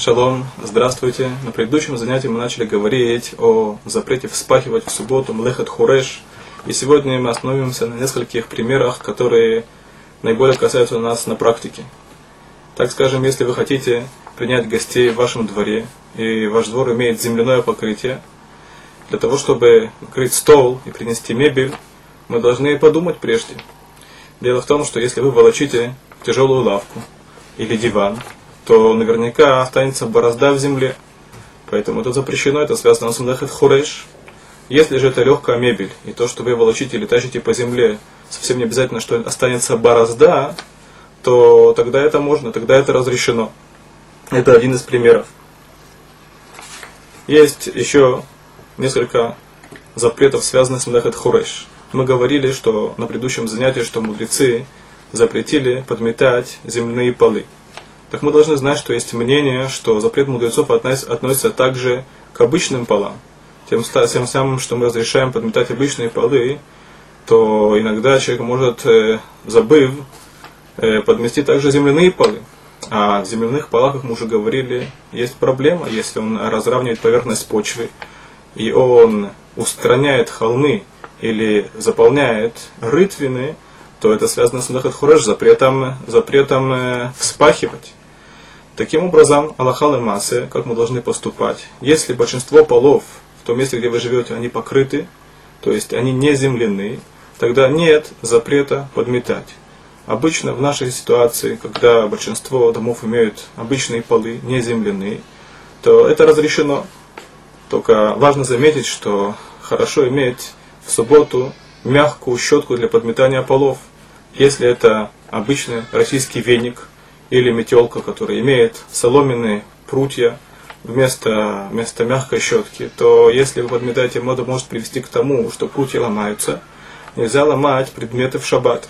Шалом, здравствуйте. На предыдущем занятии мы начали говорить о запрете вспахивать в субботу млехат хуреш. И сегодня мы остановимся на нескольких примерах, которые наиболее касаются нас на практике. Так скажем, если вы хотите принять гостей в вашем дворе, и ваш двор имеет земляное покрытие, для того, чтобы накрыть стол и принести мебель, мы должны подумать прежде. Дело в том, что если вы волочите тяжелую лавку или диван, то наверняка останется борозда в земле. Поэтому это запрещено, это связано с млехет хуреш. Если же это легкая мебель, и то, что вы волочите или тащите по земле, совсем не обязательно, что останется борозда, то тогда это можно, тогда это разрешено. Это один из примеров. Есть еще несколько запретов, связанных с Млехет Хуреш. Мы говорили, что на предыдущем занятии, что мудрецы запретили подметать земляные полы. Так мы должны знать, что есть мнение, что запрет мудрецов относится также к обычным полам. Тем, тем самым, что мы разрешаем подметать обычные полы, то иногда человек может, э, забыв, э, подмести также земляные полы. А в земляных полах, как мы уже говорили, есть проблема, если он разравнивает поверхность почвы, и он устраняет холмы или заполняет рытвины, то это связано с Млехат Хуреш, запретом, запретом э, вспахивать. Таким образом, Аллахал и Масе, как мы должны поступать, если большинство полов в том месте, где вы живете, они покрыты, то есть они не земляные, тогда нет запрета подметать. Обычно в нашей ситуации, когда большинство домов имеют обычные полы, не земляные, то это разрешено. Только важно заметить, что хорошо иметь в субботу мягкую щетку для подметания полов. Если это обычный российский веник – или метелка, которая имеет соломенные прутья вместо, вместо мягкой щетки, то если вы подметаете моду, может привести к тому, что прутья ломаются. Нельзя ломать предметы в шаббат.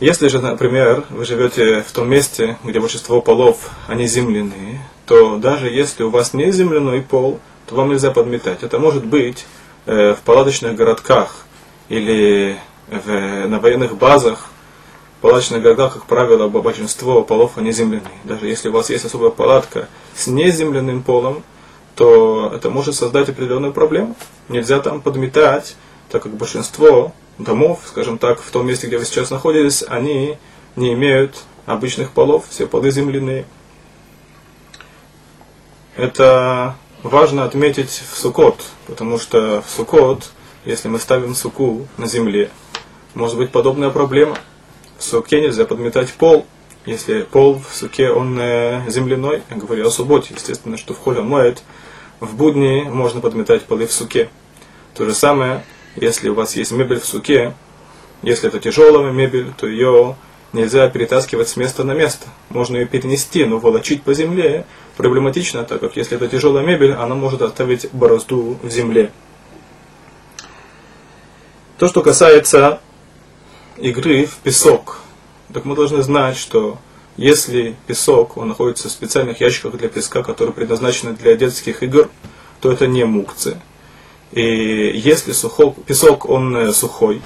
Если же, например, вы живете в том месте, где большинство полов, они земляные, то даже если у вас не земляной пол, то вам нельзя подметать. Это может быть э, в палаточных городках или в, на военных базах, палаточных городах, как правило, большинство полов они земляные. Даже если у вас есть особая палатка с неземляным полом, то это может создать определенную проблему. Нельзя там подметать, так как большинство домов, скажем так, в том месте, где вы сейчас находитесь, они не имеют обычных полов, все полы земляные. Это важно отметить в Сукот, потому что в Сукот, если мы ставим суку на земле, может быть подобная проблема – в суке нельзя подметать пол, если пол в суке он э, земляной, я говорю о субботе, естественно, что в холе он моет, в будни можно подметать полы в суке. То же самое, если у вас есть мебель в суке, если это тяжелая мебель, то ее нельзя перетаскивать с места на место. Можно ее перенести, но волочить по земле проблематично, так как если это тяжелая мебель, она может оставить борозду в земле. То, что касается игры в песок. Так мы должны знать, что если песок, он находится в специальных ящиках для песка, которые предназначены для детских игр, то это не мукцы. И если сухой, песок, он э, сухой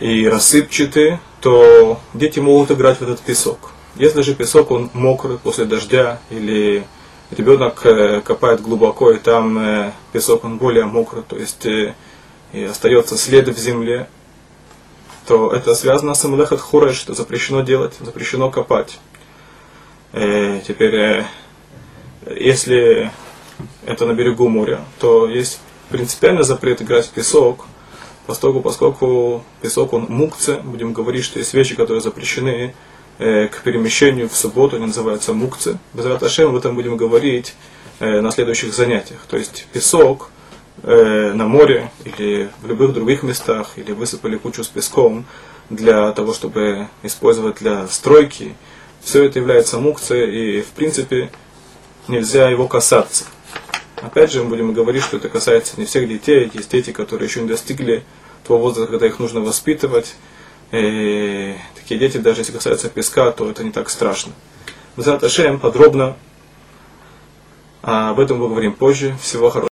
и рассыпчатый, то дети могут играть в этот песок. Если же песок, он мокрый после дождя, или ребенок э, копает глубоко, и там э, песок, он более мокрый, то есть и остается след в земле, то это связано с Амлехат Хуреш, что запрещено делать, запрещено копать. Э, теперь, э, если это на берегу моря, то есть принципиальный запрет играть в песок, поскольку, поскольку песок он мукце, будем говорить, что есть вещи, которые запрещены э, к перемещению в субботу, они называются мукцы. Без Раташем об этом будем говорить на следующих занятиях. То есть песок – на море или в любых других местах, или высыпали кучу с песком для того, чтобы использовать для стройки, все это является мукцией, и в принципе нельзя его касаться. Опять же, мы будем говорить, что это касается не всех детей, есть дети, которые еще не достигли того возраста, когда их нужно воспитывать. И такие дети, даже если касаются песка, то это не так страшно. Зат Ашем подробно об этом мы поговорим позже. Всего хорошего.